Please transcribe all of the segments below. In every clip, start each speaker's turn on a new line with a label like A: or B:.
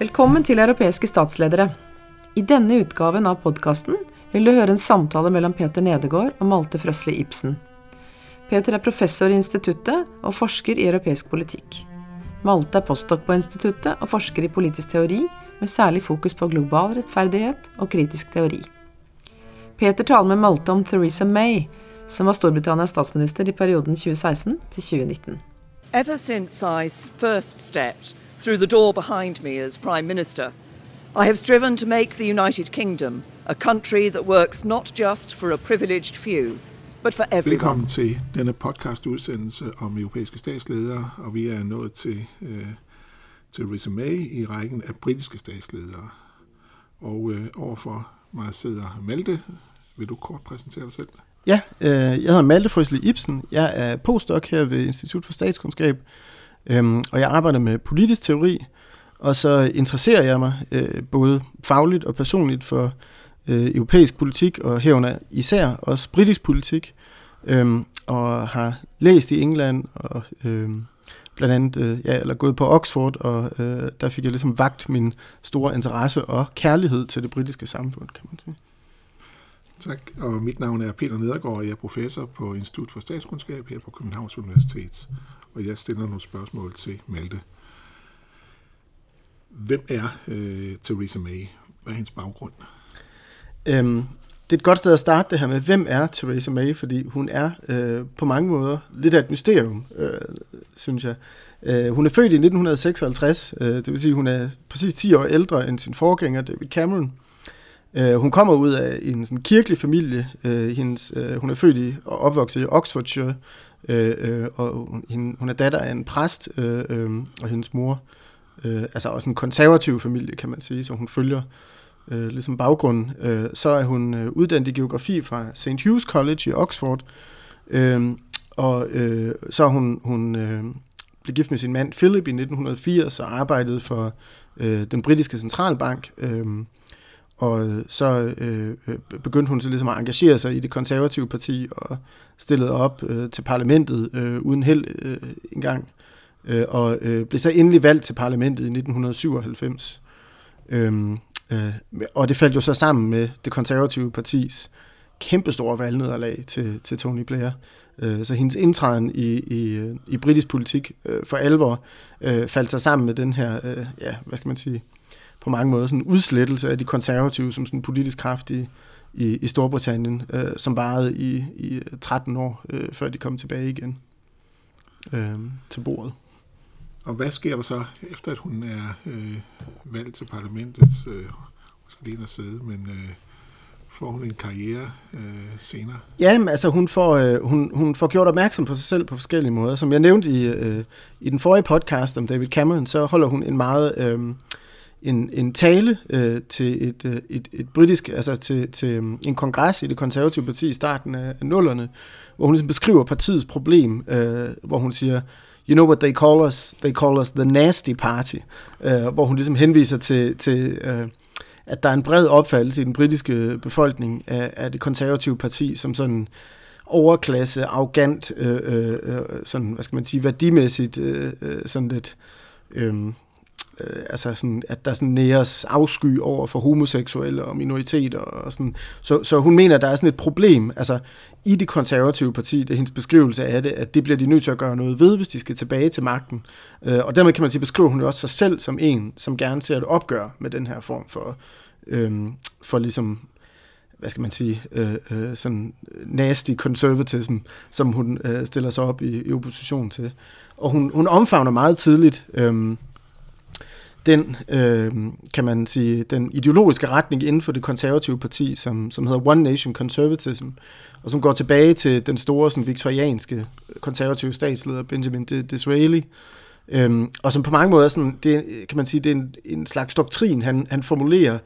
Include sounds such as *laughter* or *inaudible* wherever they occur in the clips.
A: Velkommen til Europeiske statsledere. I denne utgaven av podkasten vil du høre en samtale mellom Peter Nedegård og Malte Frøsli Ibsen. Peter er professor i instituttet og forsker i europeisk politikk. Malte er postdok på instituttet og forsker i politisk teori, med særlig fokus på global rettferdighet og kritisk teori. Peter taler med Malte om Theresa May, som var Storbritannias statsminister i perioden 2016 til 2019.
B: Ever since I first stepped through the door behind me as Prime Minister, I have striven to make the United Kingdom a country that works not just for a privileged few, but for everyone.
C: Velkommen til denne podcast-udsendelse om europæiske statsledere, og vi er nået til, øh, til Theresa May i rækken af britiske statsledere. Og øh, overfor mig sidder Malte. Vil du kort præsentere dig selv?
D: Ja, øh, jeg hedder Malte Frøsli Ibsen. Jeg er postdoc her ved Institut for Statskundskab, Øhm, og jeg arbejder med politisk teori, og så interesserer jeg mig øh, både fagligt og personligt for øh, europæisk politik, og herunder især også britisk politik, øhm, og har læst i England, og øh, blandt andet øh, ja, eller gået på Oxford, og øh, der fik jeg ligesom vagt min store interesse og kærlighed til det britiske samfund, kan man sige.
C: Tak, og mit navn er Peter Nedergaard, og jeg er professor på Institut for Statskundskab her på Københavns Universitet og jeg stiller nogle spørgsmål til Malte. Hvem er øh, Theresa May? Hvad er hendes baggrund?
D: Øhm, det er et godt sted at starte det her med, hvem er Theresa May, fordi hun er øh, på mange måder lidt af et mysterium, øh, synes jeg. Øh, hun er født i 1956, øh, det vil sige, hun er præcis 10 år ældre end sin forgænger David Cameron. Øh, Øh, hun kommer ud af en sådan kirkelig familie. Øh, hendes, øh, hun er født i og opvokset i Oxfordshire, Øh, øh, og hun, hun er datter af en præst, øh, øh, og hendes mor, øh, altså også en konservativ familie, kan man sige, så hun følger øh, ligesom baggrunden. Øh, så er hun øh, uddannet i geografi fra St. Hugh's College i Oxford, øh, og øh, så er hun, hun øh, blev gift med sin mand Philip i 1980 og arbejdede for øh, den britiske centralbank, øh, og øh, så øh, øh, begyndte hun så ligesom at engagere sig i det konservative parti og stillede op øh, til parlamentet øh, uden held øh, engang. Øh, og øh, blev så endelig valgt til parlamentet i 1997. Øhm, øh, og det faldt jo så sammen med det konservative partis kæmpestore valgnederlag til, til Tony Blair. Øh, så hendes indtræden i, i, i britisk politik øh, for alvor øh, faldt sig sammen med den her, øh, ja, hvad skal man sige, på mange måder sådan en udslettelse af de konservative som sådan politisk kraft i, i, i Storbritannien, øh, som varede i, i 13 år, øh, før de kom tilbage igen øh, til bordet.
C: Og hvad sker der så, efter at hun er øh, valgt til parlamentet? Øh, hun skal lige ind og sidde, men øh, får hun en karriere øh, senere?
D: Ja, altså hun får, øh, hun, hun får gjort opmærksom på sig selv på forskellige måder. Som jeg nævnte i, øh, i den forrige podcast om David Cameron, så holder hun en meget... Øh, en, en tale øh, til et, øh, et, et britisk, altså til, til øh, en kongres i det konservative parti i starten af, af nullerne, hvor hun ligesom beskriver partiets problem, øh, hvor hun siger, you know what they call us? They call us the nasty party, øh, hvor hun ligesom henviser til, til øh, at der er en bred opfattelse i den britiske befolkning af, af det konservative parti som sådan overklasse, arrogant, øh, øh, øh sådan, hvad skal man sige, værdimæssigt, øh, øh sådan lidt... Øh, øh, altså sådan, at der sådan næres afsky over for homoseksuelle og minoriteter. Og sådan. Så, så hun mener, at der er sådan et problem altså, i det konservative parti, det er hendes beskrivelse af det, at det bliver de nødt til at gøre noget ved, hvis de skal tilbage til magten. Øh, og dermed kan man sige, beskriver hun jo også sig selv som en, som gerne ser et opgør med den her form for, øh, for ligesom hvad skal man sige, øh, øh, sådan nasty conservatism, som hun øh, stiller sig op i, i opposition til. Og hun, hun omfavner meget tidligt øh, den, øh, kan man sige, den ideologiske retning inden for det konservative parti, som, som hedder One Nation Conservatism, og som går tilbage til den store sådan, viktorianske konservative statsleder Benjamin Disraeli, øh, og som på mange måder sådan, det, kan man sige, det er en, en slags doktrin, han, han formulerer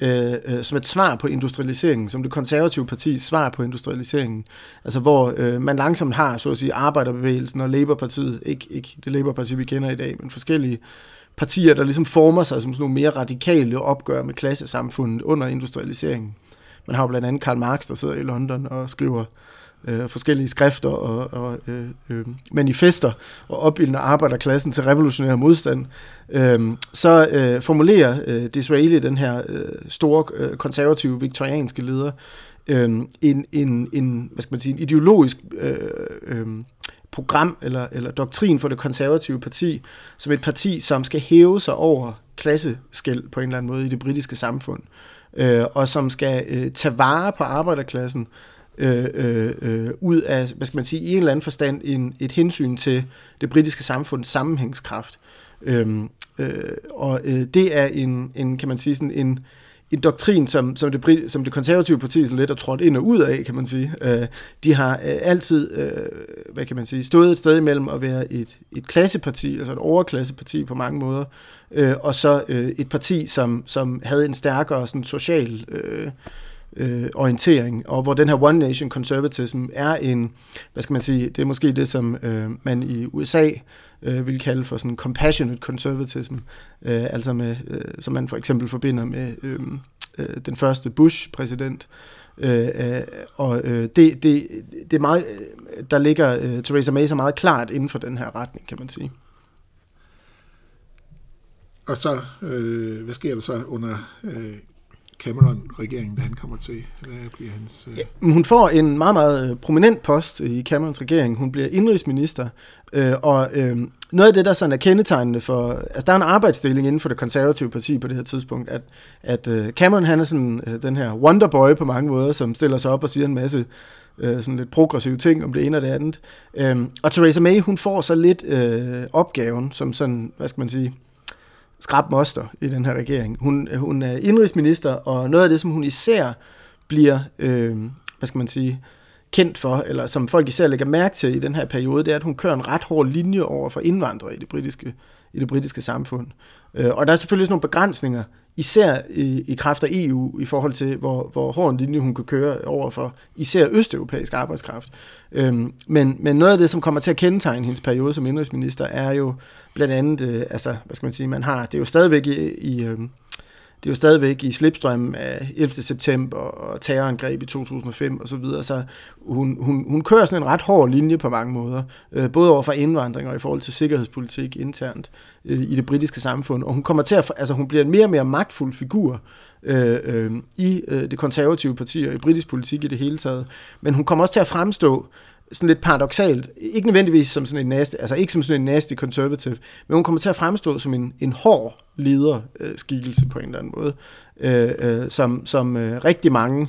D: øh, øh, som et svar på industrialiseringen, som det konservative parti svar på industrialiseringen. Altså hvor øh, man langsomt har, så at sige, arbejderbevægelsen og Labourpartiet, ikke, ikke det Labourparti, vi kender i dag, men forskellige partier, der ligesom former sig som sådan nogle mere radikale opgør med klassesamfundet under industrialiseringen. Man har jo blandt andet Karl Marx, der sidder i London og skriver øh, forskellige skrifter og, og øh, øh, manifester og opildner arbejderklassen til revolutionær modstand, øh, så øh, formulerer øh, Disraeli, den her øh, store øh, konservative viktorianske leder, øh, en, en, en, hvad skal man sige, en ideologisk øh, øh, program eller, eller doktrin for det konservative parti, som et parti, som skal hæve sig over klasseskæld på en eller anden måde i det britiske samfund, øh, og som skal øh, tage vare på arbejderklassen, øh, øh, ud af, hvad skal man sige, i en eller anden forstand en, et hensyn til det britiske samfunds sammenhængskraft. Øh, øh, og øh, det er en, en, kan man sige, sådan en, en doktrin, som, som, det, som det konservative parti sådan lidt er trådt ind og ud af, kan man sige. Øh, de har øh, altid, øh, hvad kan man sige, stået et sted imellem at være et, et klasseparti, altså et overklasseparti på mange måder, øh, og så øh, et parti, som, som havde en stærkere sådan, social øh, øh, orientering, og hvor den her One Nation Conservatism er en, hvad skal man sige, det er måske det, som øh, man i USA øh, vil kalde for sådan compassionate conservatism, øh, altså med, øh, som man for eksempel forbinder med øh, øh, den første Bush-præsident. Øh, øh, og øh, det, det, det er meget, øh, der ligger øh, Theresa May så meget klart inden for den her retning, kan man sige.
C: Og så, øh, hvad sker der så under øh, Cameron-regeringen, da han kommer til? Hvad bliver hans... Øh...
D: Ja, hun får en meget, meget øh, prominent post i Camerons regering. Hun bliver indrigsminister, øh, og øh, noget af det, der sådan er kendetegnende for... Altså, der er en arbejdsdeling inden for det konservative parti på det her tidspunkt, at, at øh, Cameron, han er sådan øh, den her wonderboy på mange måder, som stiller sig op og siger en masse øh, sådan lidt progressive ting om det ene og det andet. Øh, og Theresa May, hun får så lidt øh, opgaven, som sådan, hvad skal man sige skrabmoster i den her regering. Hun, hun er indrigsminister, og noget af det, som hun især bliver, øh, hvad skal man sige, kendt for, eller som folk især lægger mærke til i den her periode, det er, at hun kører en ret hård linje over for indvandrere i det britiske, i det britiske samfund. Øh, og der er selvfølgelig sådan nogle begrænsninger især i, i kraft af EU, i forhold til, hvor, hvor hård en linje hun kan køre over for især østeuropæisk arbejdskraft. Øhm, men, men noget af det, som kommer til at kendetegne hendes periode som indrigsminister, er jo blandt andet, øh, altså, hvad skal man sige, man har, det er jo stadigvæk i, i øh, det er jo stadigvæk i slipstrømmen af 11. september og terrorangreb i 2005 og så videre, så hun, hun, hun kører sådan en ret hård linje på mange måder, øh, både over for indvandring og i forhold til sikkerhedspolitik internt øh, i det britiske samfund, og hun kommer til at, altså hun bliver en mere og mere magtfuld figur øh, øh, i øh, det konservative parti og i britisk politik i det hele taget, men hun kommer også til at fremstå sådan lidt paradoxalt, ikke nødvendigvis som sådan en nasty, altså ikke som sådan en nasty conservative, men hun kommer til at fremstå som en, en hård lederskikkelse øh, på en eller anden måde, øh, øh, som, som øh, rigtig mange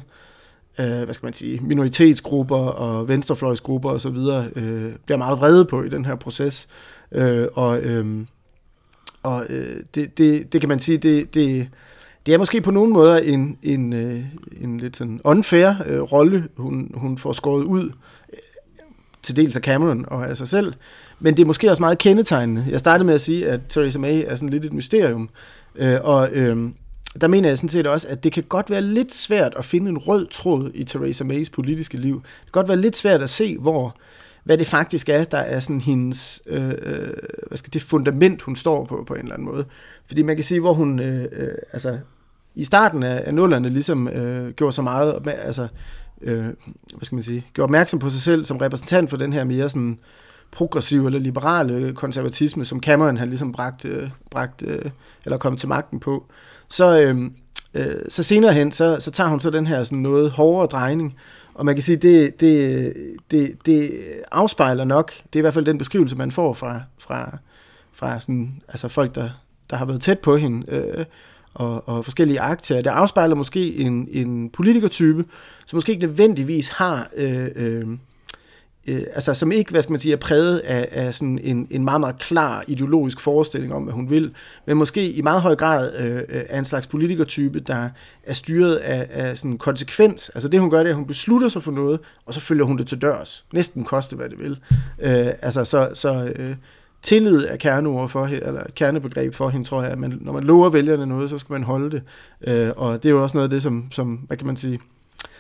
D: øh, hvad skal man sige, minoritetsgrupper og venstrefløjsgrupper osv. Øh, bliver meget vrede på i den her proces. Øh, og øh, og øh, det, det, det kan man sige, det, det, det er måske på nogle måder en, en, øh, en lidt sådan unfair øh, rolle, hun, hun får skåret ud til dels af Cameron og af sig selv, men det er måske også meget kendetegnende. Jeg startede med at sige, at Theresa May er sådan lidt et mysterium, øh, og øh, der mener jeg sådan set også, at det kan godt være lidt svært at finde en rød tråd i Theresa Mays politiske liv. Det kan godt være lidt svært at se, hvor hvad det faktisk er, der er sådan hendes, øh, øh hvad skal det fundament, hun står på, på en eller anden måde. Fordi man kan sige, hvor hun, øh, øh, altså, i starten af, af nullerne ligesom øh, gjorde så meget, altså, øh, hvad skal man sige, gjorde opmærksom på sig selv som repræsentant for den her mere sådan progressive eller liberale konservatisme, som Cameron han ligesom bragt, øh, bragt øh, eller kom til magten på. Så, øh, øh, så senere hen, så, så tager hun så den her sådan noget hårdere drejning, og man kan sige, det, det, det, det afspejler nok, det er i hvert fald den beskrivelse, man får fra, fra, fra sådan, altså folk, der, der har været tæt på hende, øh, og, og forskellige aktier. Det afspejler måske en, en politikertype, som måske ikke nødvendigvis har... Øh, øh, øh, altså som ikke, hvad skal man sige, er præget af, af sådan en, en meget, meget klar ideologisk forestilling om, hvad hun vil, men måske i meget høj grad øh, er en slags politikertype, der er styret af, af sådan konsekvens. Altså det, hun gør, det er, at hun beslutter sig for noget, og så følger hun det til dørs. Næsten koste, hvad det vil. Øh, altså så, så øh, tillid er kerneord for, eller kernebegreb for hende, tror jeg. At man, når man lover vælgerne noget, så skal man holde det. Øh, og det er jo også noget af det, som, som hvad kan man sige,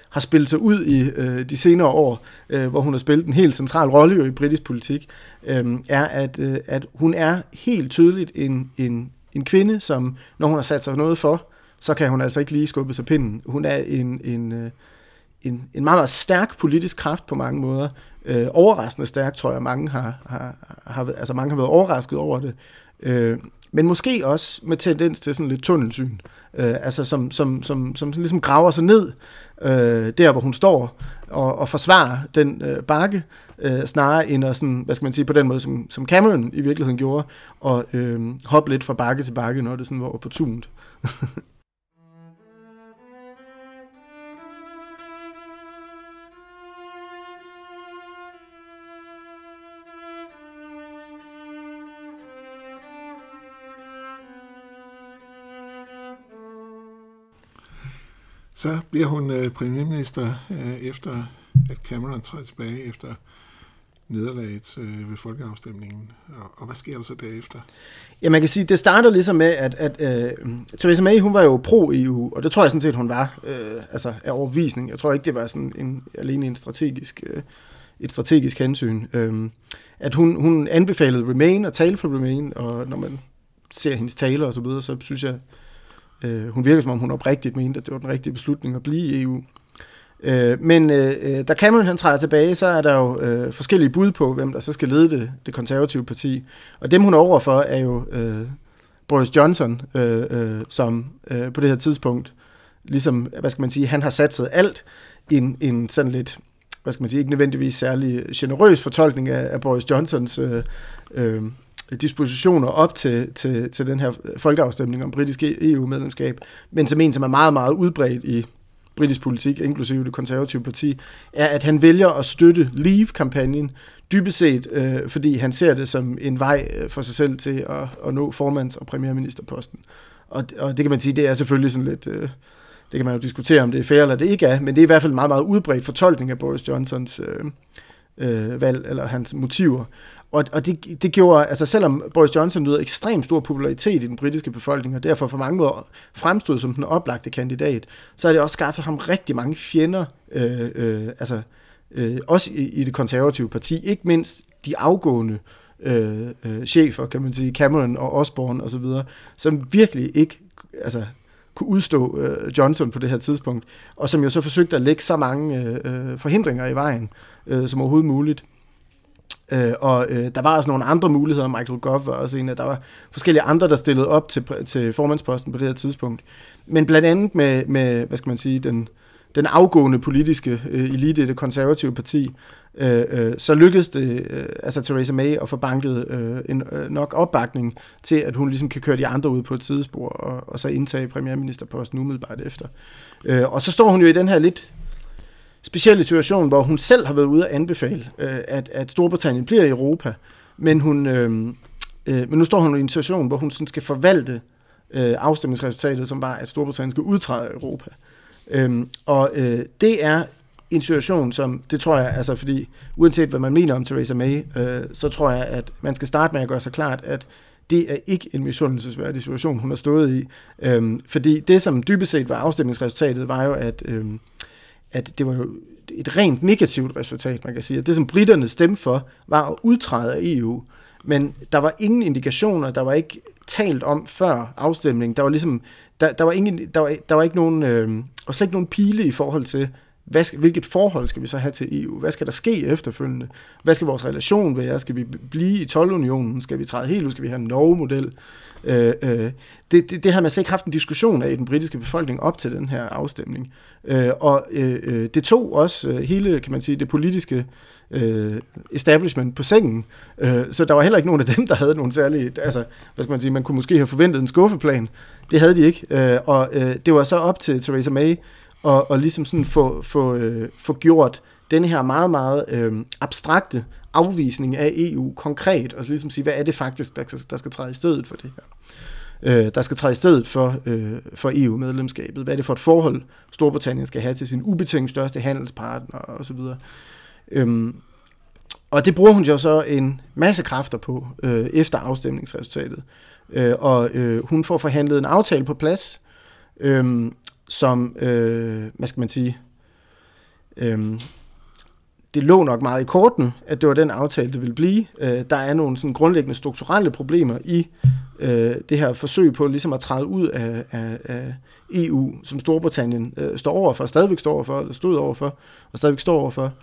D: har spillet sig ud i øh, de senere år, øh, hvor hun har spillet en helt central rolle i britisk politik, øh, er, at, øh, at hun er helt tydeligt en, en, en kvinde, som når hun har sat sig noget for, så kan hun altså ikke lige skubbe sig pinden. Hun er en, en, øh, en, en meget, meget stærk politisk kraft på mange måder. Øh, overraskende stærk, tror jeg, mange har, har, har, altså mange har været overrasket over det. Øh, men måske også med tendens til sådan lidt tunnelsyn. Øh, altså som, som, som, som ligesom graver sig ned øh, der, hvor hun står, og, og forsvarer den øh, bakke, øh, snarere end at sådan, hvad skal man sige, på den måde, som, som Cameron i virkeligheden gjorde, og øh, hoppe lidt fra bakke til bakke, når det sådan var opportunt. *laughs*
C: Så bliver hun øh, premierminister øh, efter, at Cameron træder tilbage efter nederlaget øh, ved folkeafstemningen. Og, og hvad sker der så derefter?
D: Ja, man kan sige, det starter ligesom med, at, at øh, Theresa May, hun var jo pro-EU, og det tror jeg sådan set, hun var, øh, altså af overbevisning. Jeg tror ikke, det var sådan en, alene en strategisk, øh, et strategisk hensyn. Øh, at hun, hun anbefalede Remain og tale for Remain, og når man ser hendes taler og så videre, så synes jeg, Øh, hun virker som om, hun oprigtigt mente, at det var den rigtige beslutning at blive i EU. Øh, men øh, øh, da Cameron han træder tilbage, så er der jo øh, forskellige bud på, hvem der så skal lede det, det konservative parti. Og dem hun er overfor er jo øh, Boris Johnson, øh, øh, som øh, på det her tidspunkt, ligesom, hvad skal man sige, han har satset alt i en, en sådan lidt, hvad skal man sige, ikke nødvendigvis særlig generøs fortolkning af, af Boris Johnsons øh, øh, dispositioner op til, til, til den her folkeafstemning om britisk EU-medlemskab, men som en, som er meget, meget udbredt i britisk politik, inklusive det konservative parti, er, at han vælger at støtte Leave-kampagnen, dybest set, øh, fordi han ser det som en vej øh, for sig selv til at, at nå formands- og premierministerposten. Og, og det kan man sige, det er selvfølgelig sådan lidt... Øh, det kan man jo diskutere, om det er fair eller det ikke er, men det er i hvert fald en meget, meget udbredt fortolkning af Boris Johnsons øh, øh, valg, eller hans motiver. Og, og det, det gjorde, altså selvom Boris Johnson nyder ekstremt stor popularitet i den britiske befolkning, og derfor på mange måder fremstod som den oplagte kandidat, så har det også skaffet ham rigtig mange fjender, øh, øh, altså øh, også i, i det konservative parti, ikke mindst de afgående øh, øh, chefer, kan man sige, Cameron og Osborne osv., som virkelig ikke altså, kunne udstå øh, Johnson på det her tidspunkt, og som jo så forsøgte at lægge så mange øh, øh forhindringer i vejen øh, som overhovedet muligt. Øh, og øh, der var også nogle andre muligheder. Michael Gove var også en af, der var forskellige andre, der stillede op til, til formandsposten på det her tidspunkt. Men blandt andet med, med hvad skal man sige, den, den afgående politiske øh, elite i det konservative parti, øh, øh, så lykkedes det øh, altså Theresa May at få banket øh, en, øh, nok opbakning til, at hun ligesom kan køre de andre ud på et sidespor, og, og så indtage premierministerposten umiddelbart efter. Øh, og så står hun jo i den her lidt specielle situation, hvor hun selv har været ude at anbefale, øh, at, at Storbritannien bliver i Europa, men, hun, øh, øh, men nu står hun i en situation, hvor hun sådan skal forvalte øh, afstemningsresultatet, som var, at Storbritannien skal udtræde af Europa. Øh, og øh, det er en situation, som, det tror jeg, altså fordi, uanset hvad man mener om Theresa May, øh, så tror jeg, at man skal starte med at gøre sig klart, at det er ikke en misundelsesværdig situation, hun har stået i. Øh, fordi det, som dybest set var afstemningsresultatet, var jo, at øh, at det var jo et rent negativt resultat, man kan sige. det, som britterne stemte for, var at udtræde af EU. Men der var ingen indikationer, der var ikke talt om før afstemningen. Der var ligesom, der, der var, ingen, der var, der var ikke nogen, øh, og slet ikke nogen pile i forhold til, hvad skal, hvilket forhold skal vi så have til EU? Hvad skal der ske efterfølgende? Hvad skal vores relation være? Skal vi blive i 12-unionen? Skal vi træde helt ud? Skal vi have en Norge-model? Øh, øh, det, det, det har man slet ikke haft en diskussion af i den britiske befolkning op til den her afstemning. Øh, og øh, øh, det tog også øh, hele, kan man sige, det politiske øh, establishment på sengen. Øh, så der var heller ikke nogen af dem, der havde nogen særlige, altså, hvad skal man sige, man kunne måske have forventet en skuffeplan. Det havde de ikke. Øh, og øh, det var så op til Theresa May og, og ligesom sådan få, få, øh, få gjort den her meget, meget øh, abstrakte afvisning af EU konkret, og så ligesom sige, hvad er det faktisk, der skal, der skal træde i stedet for det her. Øh, der skal træde i stedet for, øh, for EU-medlemskabet. Hvad er det for et forhold, Storbritannien skal have til sin ubetinget største handelspartner osv. Øhm, og det bruger hun jo så en masse kræfter på øh, efter afstemningsresultatet. Øh, og øh, hun får forhandlet en aftale på plads, øh, som, øh, hvad skal man sige, øh, det lå nok meget i korten, at det var den aftale, det ville blive. Øh, der er nogle sådan grundlæggende strukturelle problemer i øh, det her forsøg på ligesom at træde ud af, af, af EU, som Storbritannien øh, står overfor, stadigvæk står overfor, eller stod overfor, og stadigvæk står overfor.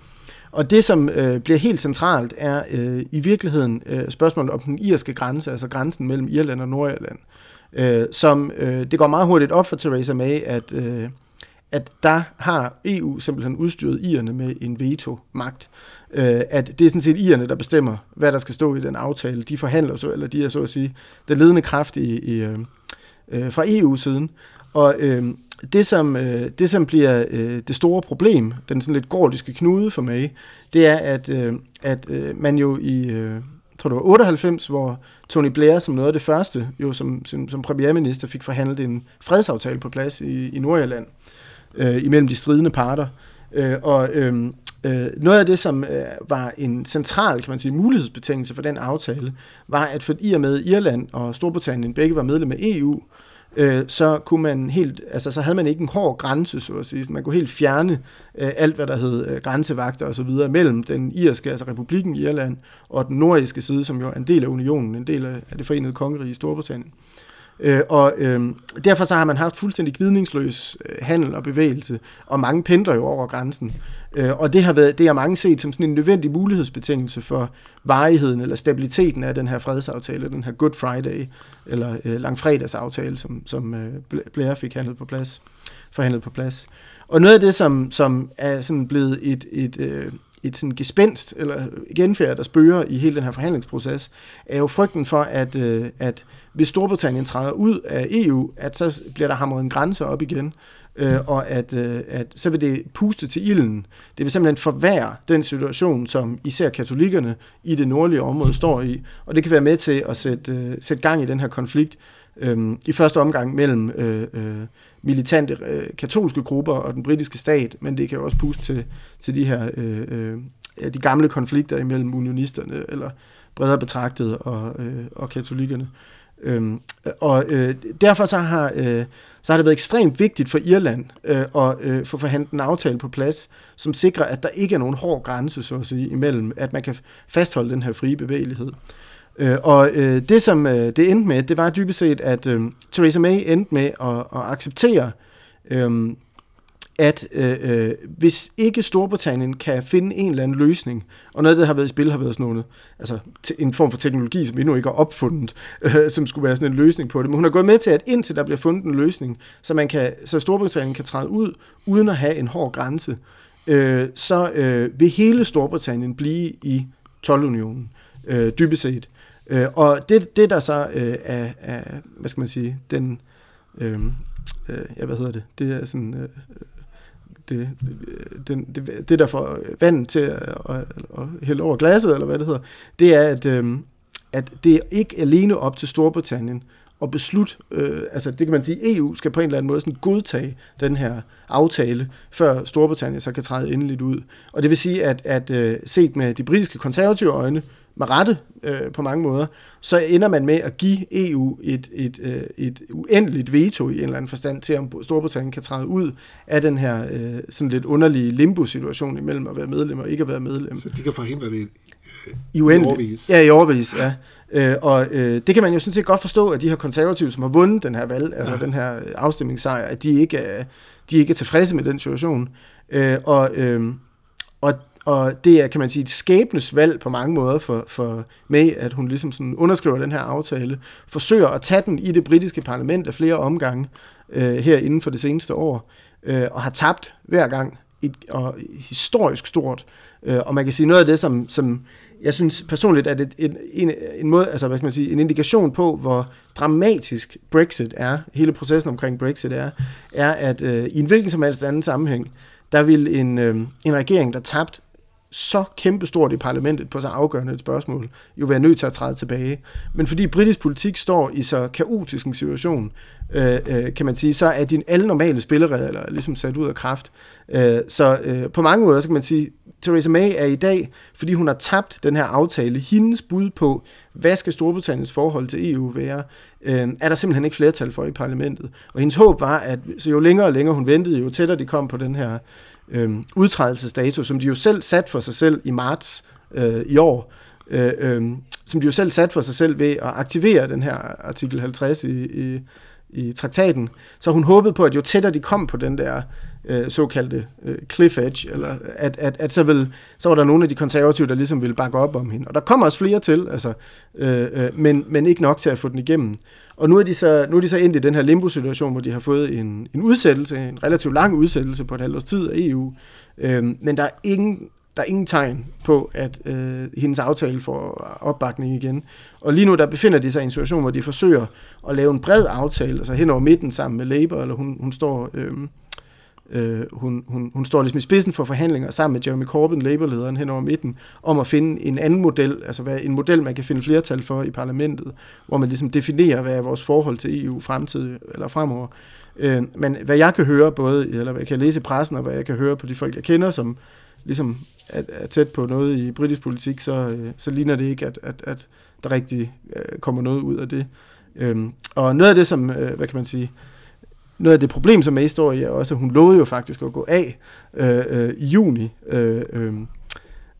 D: Og det, som øh, bliver helt centralt, er øh, i virkeligheden øh, spørgsmålet om den irske grænse, altså grænsen mellem Irland og Nordirland, øh, øh, som øh, det går meget hurtigt op for Theresa May, at, øh, at der har EU simpelthen udstyret irerne med en veto-magt. Øh, at det er sådan set irerne, der bestemmer, hvad der skal stå i den aftale. De forhandler så, eller de er så at sige, den ledende kraft i, i, øh, øh fra EU-siden. Og øh, det, som, øh, det, som bliver øh, det store problem, den sådan lidt gordiske knude for mig, det er, at, øh, at øh, man jo i, øh, tror det var 98, hvor Tony Blair som noget af det første, jo som, som, som premierminister, fik forhandlet en fredsaftale på plads i, i Nordjylland øh, imellem de stridende parter. Øh, og øh, øh, noget af det, som øh, var en central, kan man sige, mulighedsbetingelse for den aftale, var, at for i og med Irland og Storbritannien begge var medlem af EU, øh, Øh, så kunne man helt, altså så havde man ikke en hård grænse, så at sige. Man kunne helt fjerne øh, alt, hvad der hed øh, grænsevagter og så videre mellem den irske, altså republikken Irland, og den nordiske side, som jo er en del af unionen, en del af, af det forenede kongerige i Storbritannien. Øh, Øh, og øh, derfor så har man haft fuldstændig gnidningsløs øh, handel og bevægelse, og mange pendler jo over grænsen. Øh, og det har været, det har mange set som sådan en nødvendig mulighedsbetingelse for varigheden eller stabiliteten af den her fredsaftale, den her Good Friday, eller øh, langfredagsaftale, som, som øh, Blair fik handlet på plads, forhandlet på plads. Og noget af det, som, som er sådan blevet et, et, øh, et sådan gespenst, eller genfærd, der spørger i hele den her forhandlingsproces, er jo frygten for, at, øh, at hvis Storbritannien træder ud af EU, at så bliver der hamret en grænse op igen, øh, og at, øh, at så vil det puste til ilden. Det vil simpelthen forværre den situation, som især katolikkerne i det nordlige område står i, og det kan være med til at sætte, øh, sætte gang i den her konflikt, øh, i første omgang mellem øh, øh, militante øh, katolske grupper og den britiske stat, men det kan jo også puste til, til de her øh, øh, de gamle konflikter imellem unionisterne, eller bredere betragtet, og, øh, og katolikkerne. Øhm, og øh, derfor så har, øh, så har det været ekstremt vigtigt for Irland øh, at øh, få forhandlet en aftale på plads, som sikrer, at der ikke er nogen hård grænse, så at sige, imellem, at man kan fastholde den her frie bevægelighed. Øh, og øh, det, som øh, det endte med, det var dybest set, at øh, Theresa May endte med at, at acceptere øh, at øh, øh hvis ikke Storbritannien kan finde en eller anden løsning, og noget af det, der har været i spil, har været sådan noget, altså en form for teknologi, som endnu ikke er opfundet, øh, som skulle være sådan en løsning på det, men hun har gået med til, at indtil der bliver fundet en løsning, så, man kan, så Storbritannien kan træde ud, uden at have en hård grænse, øh, så øh, vil hele Storbritannien blive i 12-unionen, øh, dybest set. Øh, og det, det der så øh, er, er, hvad skal man sige, den, øh, øh, ja, hvad hedder det, det er sådan... Øh, øh det, øh, det, det, det der får vand til at, at, at hælde over glasset, eller hvad det hedder, det er, at, øh, at det er ikke alene op til Storbritannien at beslutte, øh, altså det kan man sige, EU skal på en eller anden måde sådan godtage den her aftale, før Storbritannien så kan træde endeligt ud. Og det vil sige, at, at øh, set med de britiske konservative øjne, med rette øh, på mange måder, så ender man med at give EU et, et, øh, et uendeligt veto i en eller anden forstand til, om Storbritannien kan træde ud af den her øh, sådan lidt underlige limbo-situation imellem at være medlem og ikke at være medlem.
C: Så de kan forhindre det
D: øh, i, overvis? Ja, i overvis, ja. Øh, og øh, det kan man jo sådan set godt forstå, at de her konservative, som har vundet den her valg, altså den her afstemningssejr, at de ikke er, de ikke er tilfredse med den situation. Øh, og, øh, og og det er, kan man sige, et skæbnesvalg på mange måder for, for May, at hun ligesom sådan underskriver den her aftale, forsøger at tage den i det britiske parlament af flere omgange øh, her inden for det seneste år, øh, og har tabt hver gang, et, og historisk stort. Øh, og man kan sige noget af det, som, som jeg synes personligt, at et, en, en, en, måde, altså, hvad skal man sige, en indikation på, hvor dramatisk Brexit er, hele processen omkring Brexit er, er, at øh, i en hvilken som helst anden sammenhæng, der vil en, øh, en regering, der tabt så kæmpestort i parlamentet på så afgørende et spørgsmål, jo være nødt til at træde tilbage. Men fordi britisk politik står i så kaotisk en situation, øh, øh, kan man sige, så er din alle normale spilleregler ligesom sat ud af kraft. Øh, så øh, på mange måder, så kan man sige, Theresa May er i dag, fordi hun har tabt den her aftale, hendes bud på, hvad skal Storbritanniens forhold til EU være, øh, er der simpelthen ikke flertal for i parlamentet. Og hendes håb var, at så jo længere og længere hun ventede, jo tættere de kom på den her øh, udtrædelsesdato, som de jo selv sat for sig selv i marts øh, i år, øh, øh, som de jo selv sat for sig selv ved at aktivere den her artikel 50 i, i, i traktaten. Så hun håbede på, at jo tættere de kom på den der øh, såkaldte øh, cliff edge, eller at, at, at så, vil, så var der nogle af de konservative, der ligesom ville bakke op om hende. Og der kommer også flere til, altså, øh, øh, men, men ikke nok til at få den igennem. Og nu er de så, nu er de så endt i den her limbo-situation, hvor de har fået en, en udsættelse, en relativt lang udsættelse på et halvt års tid af EU. Øhm, men der er ingen der er ingen tegn på, at øh, hendes aftale får opbakning igen. Og lige nu der befinder de sig i en situation, hvor de forsøger at lave en bred aftale, altså hen over midten sammen med Labour, eller hun, hun står... Øh, Øh, hun, hun, hun står ligesom i spidsen for forhandlinger sammen med Jeremy Corbyn, Labour-lederen, hen over midten, om at finde en anden model, altså hvad, en model, man kan finde flertal for i parlamentet, hvor man ligesom definerer, hvad er vores forhold til EU fremtid eller fremover. Øh, men hvad jeg kan høre, både, eller hvad jeg kan læse i pressen, og hvad jeg kan høre på de folk, jeg kender, som ligesom er, er tæt på noget i britisk politik, så, øh, så ligner det ikke, at, at, at der rigtig øh, kommer noget ud af det. Øh, og noget af det, som, øh, hvad kan man sige, noget af det problem, som May står i, er også, at hun lovede jo faktisk at gå af øh, øh, i juni. Øh, øh,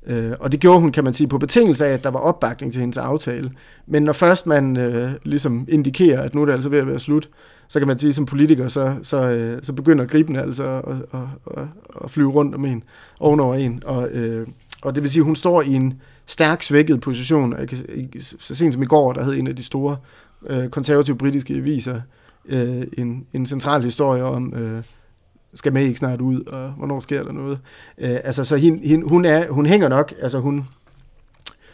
D: øh, og det gjorde hun, kan man sige, på betingelse af, at der var opbakning til hendes aftale. Men når først man øh, ligesom indikerer, at nu er det altså ved at være slut, så kan man sige, som politiker, så, så, øh, så begynder gribene altså at, at, at, at flyve rundt om en, ovenover en. Og, øh, og det vil sige, at hun står i en stærk svækket position. Jeg kan, så sent som i går, der havde en af de store øh, konservative britiske aviser, øh, Øh, en, en central historie om, øh, skal med ikke snart ud, og hvornår sker der noget. Øh, altså, så hin, hin, hun, er, hun hænger nok, altså hun,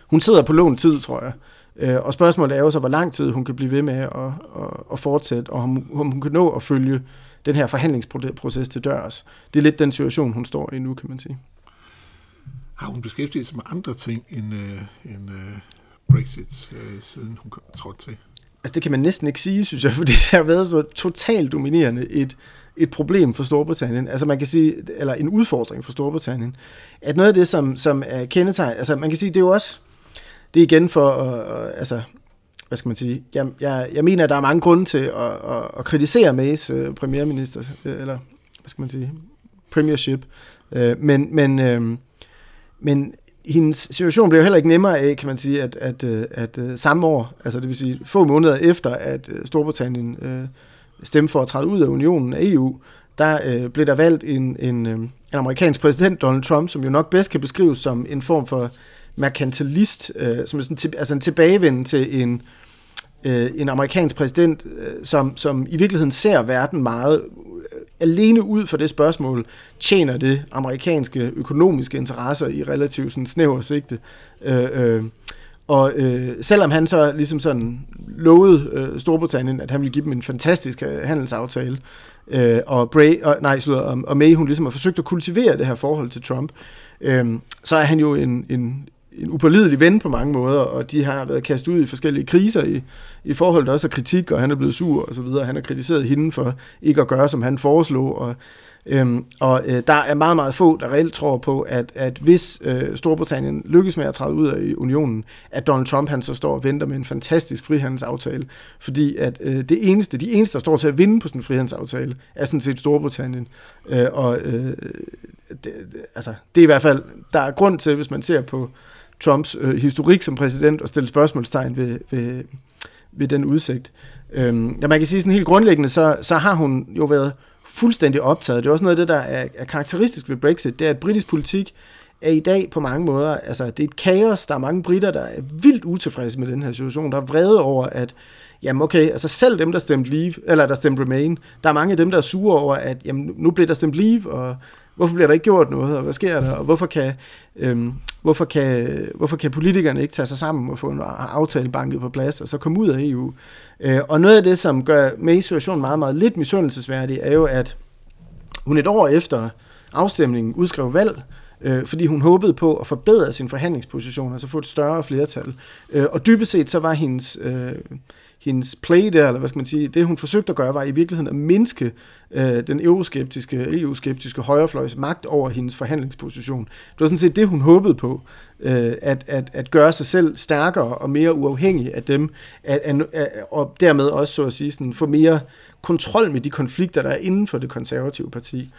D: hun sidder på lån tid, tror jeg. Øh, og spørgsmålet er jo så, hvor lang tid hun kan blive ved med at, at, at fortsætte, og om, om hun kan nå at følge den her forhandlingsproces til dørs. Det er lidt den situation, hun står i nu, kan man sige.
C: Har hun beskæftiget sig med andre ting end, øh, end øh, Brexit, øh, siden hun trådte til?
D: Altså det kan man næsten ikke sige, synes jeg, *laughs* fordi det har været så totalt dominerende et, et problem for Storbritannien, altså man kan sige, eller en udfordring for Storbritannien, at noget af det, som, som er kendetegn, altså man kan sige, det er jo også, det er igen for, uh, altså, hvad skal man sige, jeg, jeg, jeg mener, at der er mange grunde til at, at, at kritisere Mays uh, premierminister, eller hvad skal man sige, premiership, uh, men, men, uh, men hendes situation blev heller ikke nemmere af, kan man sige, at, at, øh, at, at samme år, altså det vil sige få måneder efter, at øh, Storbritannien øh, stemte for at træde ud af unionen af EU, der øh, blev der valgt en, en, en amerikansk præsident, Donald Trump, som jo nok bedst kan beskrives som en form for merkantilist, øh, som er sådan, altså en tilbagevenden til en, øh, en amerikansk præsident, øh, som, som i virkeligheden ser verden meget alene ud for det spørgsmål, tjener det amerikanske økonomiske interesser i relativt sådan snæver sigte. Øh, øh, og øh, selvom han så ligesom sådan lovede øh, Storbritannien, at han ville give dem en fantastisk øh, handelsaftale, øh, og, Bray, og, nej, slutter, og, og May hun ligesom har forsøgt at kultivere det her forhold til Trump, øh, så er han jo en, en, en upålidelig ven på mange måder, og de har været kastet ud i forskellige kriser i, i forhold til også af kritik, og han er blevet sur og så videre. Han har kritiseret hende for ikke at gøre, som han foreslog, og, øhm, og øh, der er meget, meget få, der reelt tror på, at, at hvis øh, Storbritannien lykkes med at træde ud af unionen, at Donald Trump han så står og venter med en fantastisk frihandelsaftale, fordi at øh, det eneste, de eneste, der står til at vinde på sådan en frihandelsaftale, er sådan set Storbritannien. Øh, og øh, det, det, altså, det er i hvert fald, der er grund til, hvis man ser på Trumps øh, historik som præsident og stille spørgsmålstegn ved, ved, ved den udsigt. Øhm, ja, man kan sige sådan helt grundlæggende, så, så har hun jo været fuldstændig optaget. Det er også noget af det, der er, er karakteristisk ved Brexit, det er, at britisk politik er i dag på mange måder, altså det er et kaos, der er mange britter, der er vildt utilfredse med den her situation, der er vrede over, at jamen okay, altså selv dem, der stemte leave, eller der stemte remain, der er mange af dem, der er sure over, at jamen, nu bliver der stemt leave, og hvorfor bliver der ikke gjort noget, og hvad sker der, og hvorfor kan, øhm, hvorfor kan, hvorfor kan politikerne ikke tage sig sammen og få en aftale banket på plads, og så komme ud af EU. Øh, og noget af det, som gør Mays situation meget, meget lidt misundelsesværdig, er jo, at hun et år efter afstemningen udskrev valg, øh, fordi hun håbede på at forbedre sin forhandlingsposition, altså få et større flertal. Øh, og dybest set så var hendes, øh, hendes play der, eller hvad skal man sige, det hun forsøgte at gøre, var i virkeligheden at mindske øh, den euroskeptiske, EU-skeptiske højrefløjs magt over hendes forhandlingsposition. Det var sådan set det, hun håbede på, øh, at, at, at gøre sig selv stærkere og mere uafhængig af dem, at, at, at, og dermed også, så at sige, sådan, få mere kontrol med de konflikter, der er inden for det konservative parti.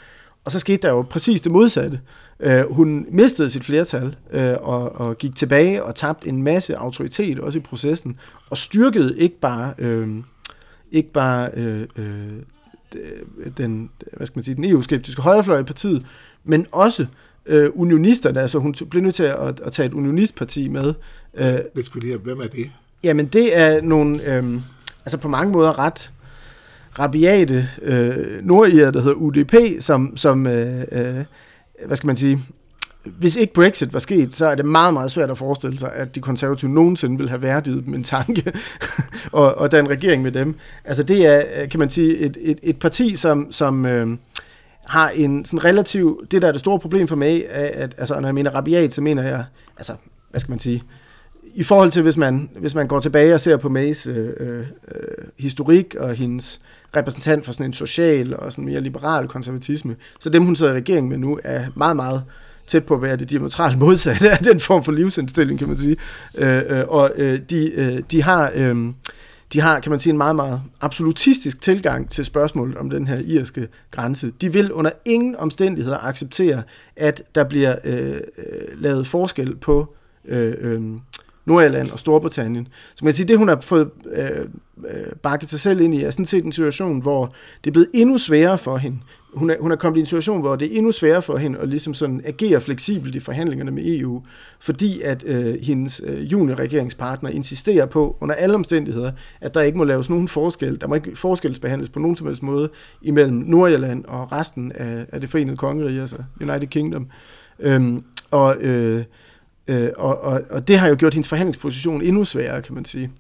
D: Og så skete der jo præcis det modsatte. Øh, hun mistede sit flertal øh, og, og gik tilbage og tabte en masse autoritet også i processen, og styrkede ikke bare, øh, ikke bare øh, øh, den, hvad skal man sige, den EU-skeptiske højrefløj i partiet, men også øh, unionisterne, altså hun blev nødt til at, at tage et unionistparti med.
C: Øh, det skal vi lige have. Hvem er det?
D: Jamen det er nogle, øh, altså på mange måder ret rabiate øh, nordirer, der hedder UDP, som, som øh, øh, hvad skal man sige, hvis ikke Brexit var sket, så er det meget, meget svært at forestille sig, at de konservative nogensinde vil have værdiget dem en tanke *laughs* og, og den regering med dem. Altså det er, øh, kan man sige, et, et, et parti, som, som øh, har en sådan relativ, det der er det store problem for mig, er, at altså, når jeg mener rabiat, så mener jeg, altså, hvad skal man sige, i forhold til, hvis man, hvis man går tilbage og ser på Mays øh, øh, historik og hendes repræsentant for sådan en social og sådan mere liberal konservatisme, så dem, hun sidder i regering med nu, er meget, meget tæt på at være det diametralt modsatte af den form for livsindstilling, kan man sige. Øh, øh, og øh, de, øh, de har... Øh, de har, kan man sige, en meget, meget absolutistisk tilgang til spørgsmålet om den her irske grænse. De vil under ingen omstændigheder acceptere, at der bliver øh, øh lavet forskel på øh, øh, Nordirland og Storbritannien. Så man kan sige, det hun har fået øh, øh, bakket sig selv ind i, er sådan set en situation, hvor det er blevet endnu sværere for hende. Hun er, hun er kommet i en situation, hvor det er endnu sværere for hende at ligesom sådan agere fleksibelt i forhandlingerne med EU, fordi at øh, hendes øh, juniorregeringspartner insisterer på, under alle omstændigheder, at der ikke må laves nogen forskel, der må ikke forskelsbehandles på nogen som helst måde imellem Nordirland og resten af, af det forenede kongerige, altså United Kingdom. Øhm, og øh, Øh, og, og, og det har jo gjort hendes forhandlingsposition endnu sværere, kan man sige.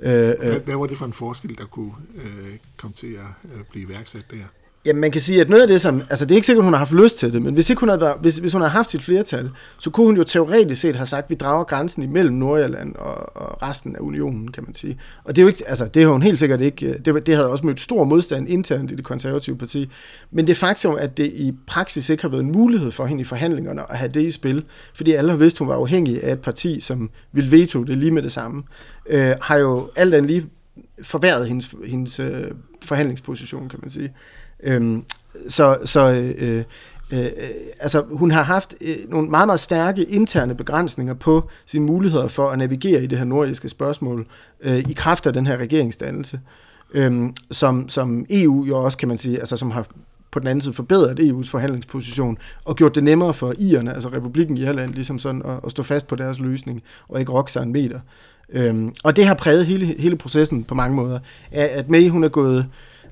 C: Øh, hvad, øh, hvad var det for en forskel, der kunne øh, komme til at øh, blive iværksat der?
D: Jamen, man kan sige, at noget af det, som... Altså, det er ikke sikkert, hun har haft lyst til det, men hvis, ikke hun havde, hvis, hvis hun havde haft sit flertal, så kunne hun jo teoretisk set have sagt, at vi drager grænsen imellem Nordjylland og, og resten af unionen, kan man sige. Og det er jo ikke... Altså, det har hun helt sikkert ikke... Øh, det, det havde også mødt stor modstand internt i det konservative parti. Men det faktum, at det i praksis ikke har været en mulighed for hende i forhandlingerne at have det i spil, fordi alle har vidst, at hun var afhængig af et parti, som ville veto det lige med det samme, øh, har jo alt andet lige forværret hendes, hendes øh, forhandlingsposition, kan man sige. Øhm, så så øh, øh, øh, altså, hun har haft øh, nogle meget, meget stærke interne begrænsninger på sine muligheder for at navigere i det her nordiske spørgsmål øh, i kraft af den her regeringsdannelse, øh, som, som EU jo også, kan man sige, altså som har på den anden side forbedret EU's forhandlingsposition og gjort det nemmere for irerne, altså republikken Irland, ligesom sådan at, at stå fast på deres løsning og ikke rokke sig en meter. Øhm, og det har præget hele, hele processen på mange måder. At May, hun er gået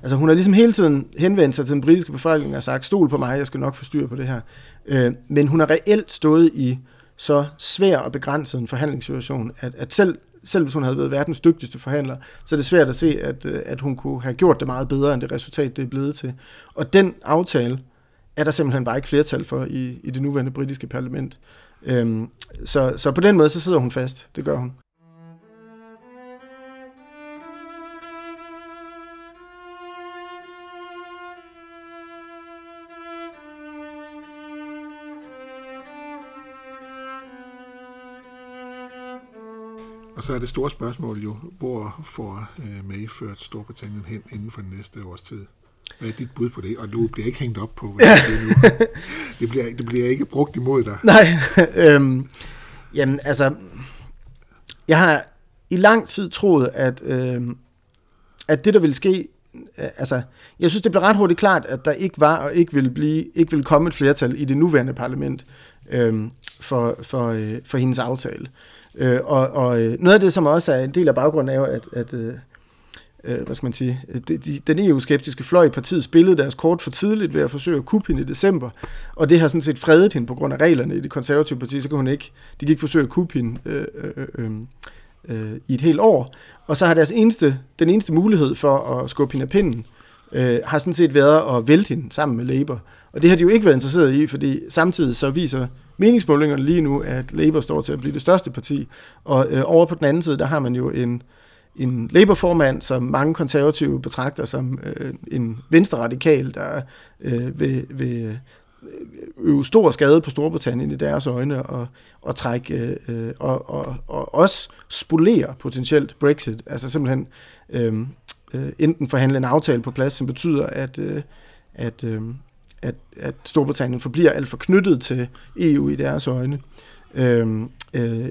D: Altså hun har ligesom hele tiden henvendt sig til den britiske befolkning og sagt, stol på mig, jeg skal nok få styr på det her. Øh, men hun har reelt stået i så svær og begrænset en forhandlingssituation, at, at selv, selv hvis hun havde været verdens dygtigste forhandler, så er det svært at se, at, øh, at hun kunne have gjort det meget bedre, end det resultat, det er blevet til. Og den aftale er der simpelthen bare ikke flertal for i, i det nuværende britiske parlament. Øhm, så, så på den måde, så sidder hun fast. Det gør hun.
C: Og så er det store spørgsmål jo, hvor får øh, May ført Storbritannien hen inden for den næste års tid? Hvad er dit bud på det? Og du bliver ikke hængt op på, hvad det nu. *laughs* Det bliver, det bliver ikke brugt imod dig.
D: Nej, *laughs* øhm, jamen altså, jeg har i lang tid troet, at, øhm, at det, der ville ske, øh, altså, jeg synes, det blev ret hurtigt klart, at der ikke var og ikke ville, blive, ikke ville komme et flertal i det nuværende parlament øhm, for, for, øh, for hendes aftale. Øh, og, og øh, noget af det, som også er en del af baggrunden, er jo, at, at øh, øh hvad skal man sige, de, de, den EU-skeptiske fløj i partiet spillede deres kort for tidligt ved at forsøge at kuppe hende i december, og det har sådan set fredet hende på grund af reglerne i det konservative parti, så kan hun ikke, de kan ikke forsøge at kuppe hende øh, øh, øh, øh, i et helt år, og så har deres eneste, den eneste mulighed for at skubbe hende af pinden, øh, har sådan set været at vælte hende sammen med Labour. Og det har de jo ikke været interesseret i, fordi samtidig så viser meningsmålingerne lige nu, at Labour står til at blive det største parti. Og øh, over på den anden side, der har man jo en, en Labour-formand, som mange konservative betragter som øh, en venstre-radikal, der øh, vil, vil øh, øve stor skade på Storbritannien i deres øjne, og, og trække øh, og, og, og også spolere potentielt Brexit. Altså simpelthen øh, øh enten forhandle en aftale på plads, som betyder, at, øh, at, øh, at, at Storbritannien forbliver alt for knyttet til EU i deres øjne. Øhm, øh,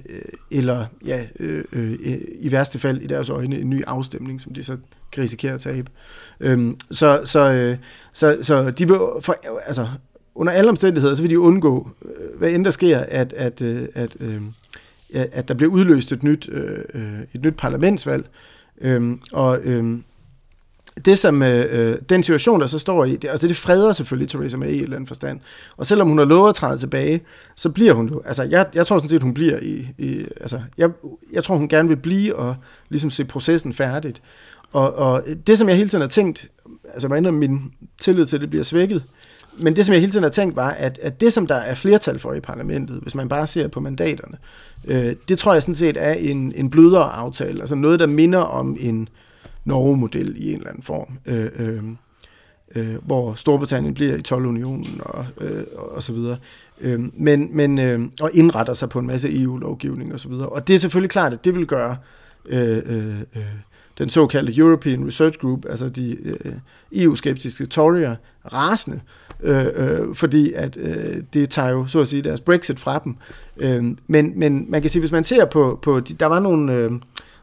D: eller ja, øh, øh, i værste fald i deres øjne en ny afstemning, som de så kan risikere at tabe. Øhm, så, så, øh, så, så de vil, for, altså, under alle omstændigheder, så vil de undgå, øh, hvad end der sker, at, at, øh, at, øh, at der bliver udløst et nyt, øh, øh et nyt parlamentsvalg. Øhm, og øh, det som, øh, øh, den situation, der så står i, det, altså det freder selvfølgelig Theresa May i et eller andet forstand. Og selvom hun har lovet at træde tilbage, så bliver hun jo, altså jeg, jeg tror sådan set, hun bliver i, i altså jeg, jeg tror hun gerne vil blive og ligesom se processen færdigt. Og, og det som jeg hele tiden har tænkt, altså jeg min tillid til, at det bliver svækket, men det som jeg hele tiden har tænkt var, at, at det som der er flertal for i parlamentet, hvis man bare ser på mandaterne, øh, det tror jeg sådan set er en, en blødere aftale, altså noget, der minder om en, øh, Norge-model i en eller anden form, øh, øh, øh, hvor Storbritannien bliver i 12-unionen og, øh, og så videre, øh, men, men, øh, og indretter sig på en masse EU-lovgivning og så videre. Og det er selvfølgelig klart, at det vil gøre øh, øh, øh, den såkaldte European Research Group, altså de øh, EU-skeptiske Tory'er, rasende, øh, øh, fordi at øh, det tager jo, så at sige, deres Brexit fra dem. Øh, men, men man kan sige, hvis man ser på, på de, der var nogle... Øh,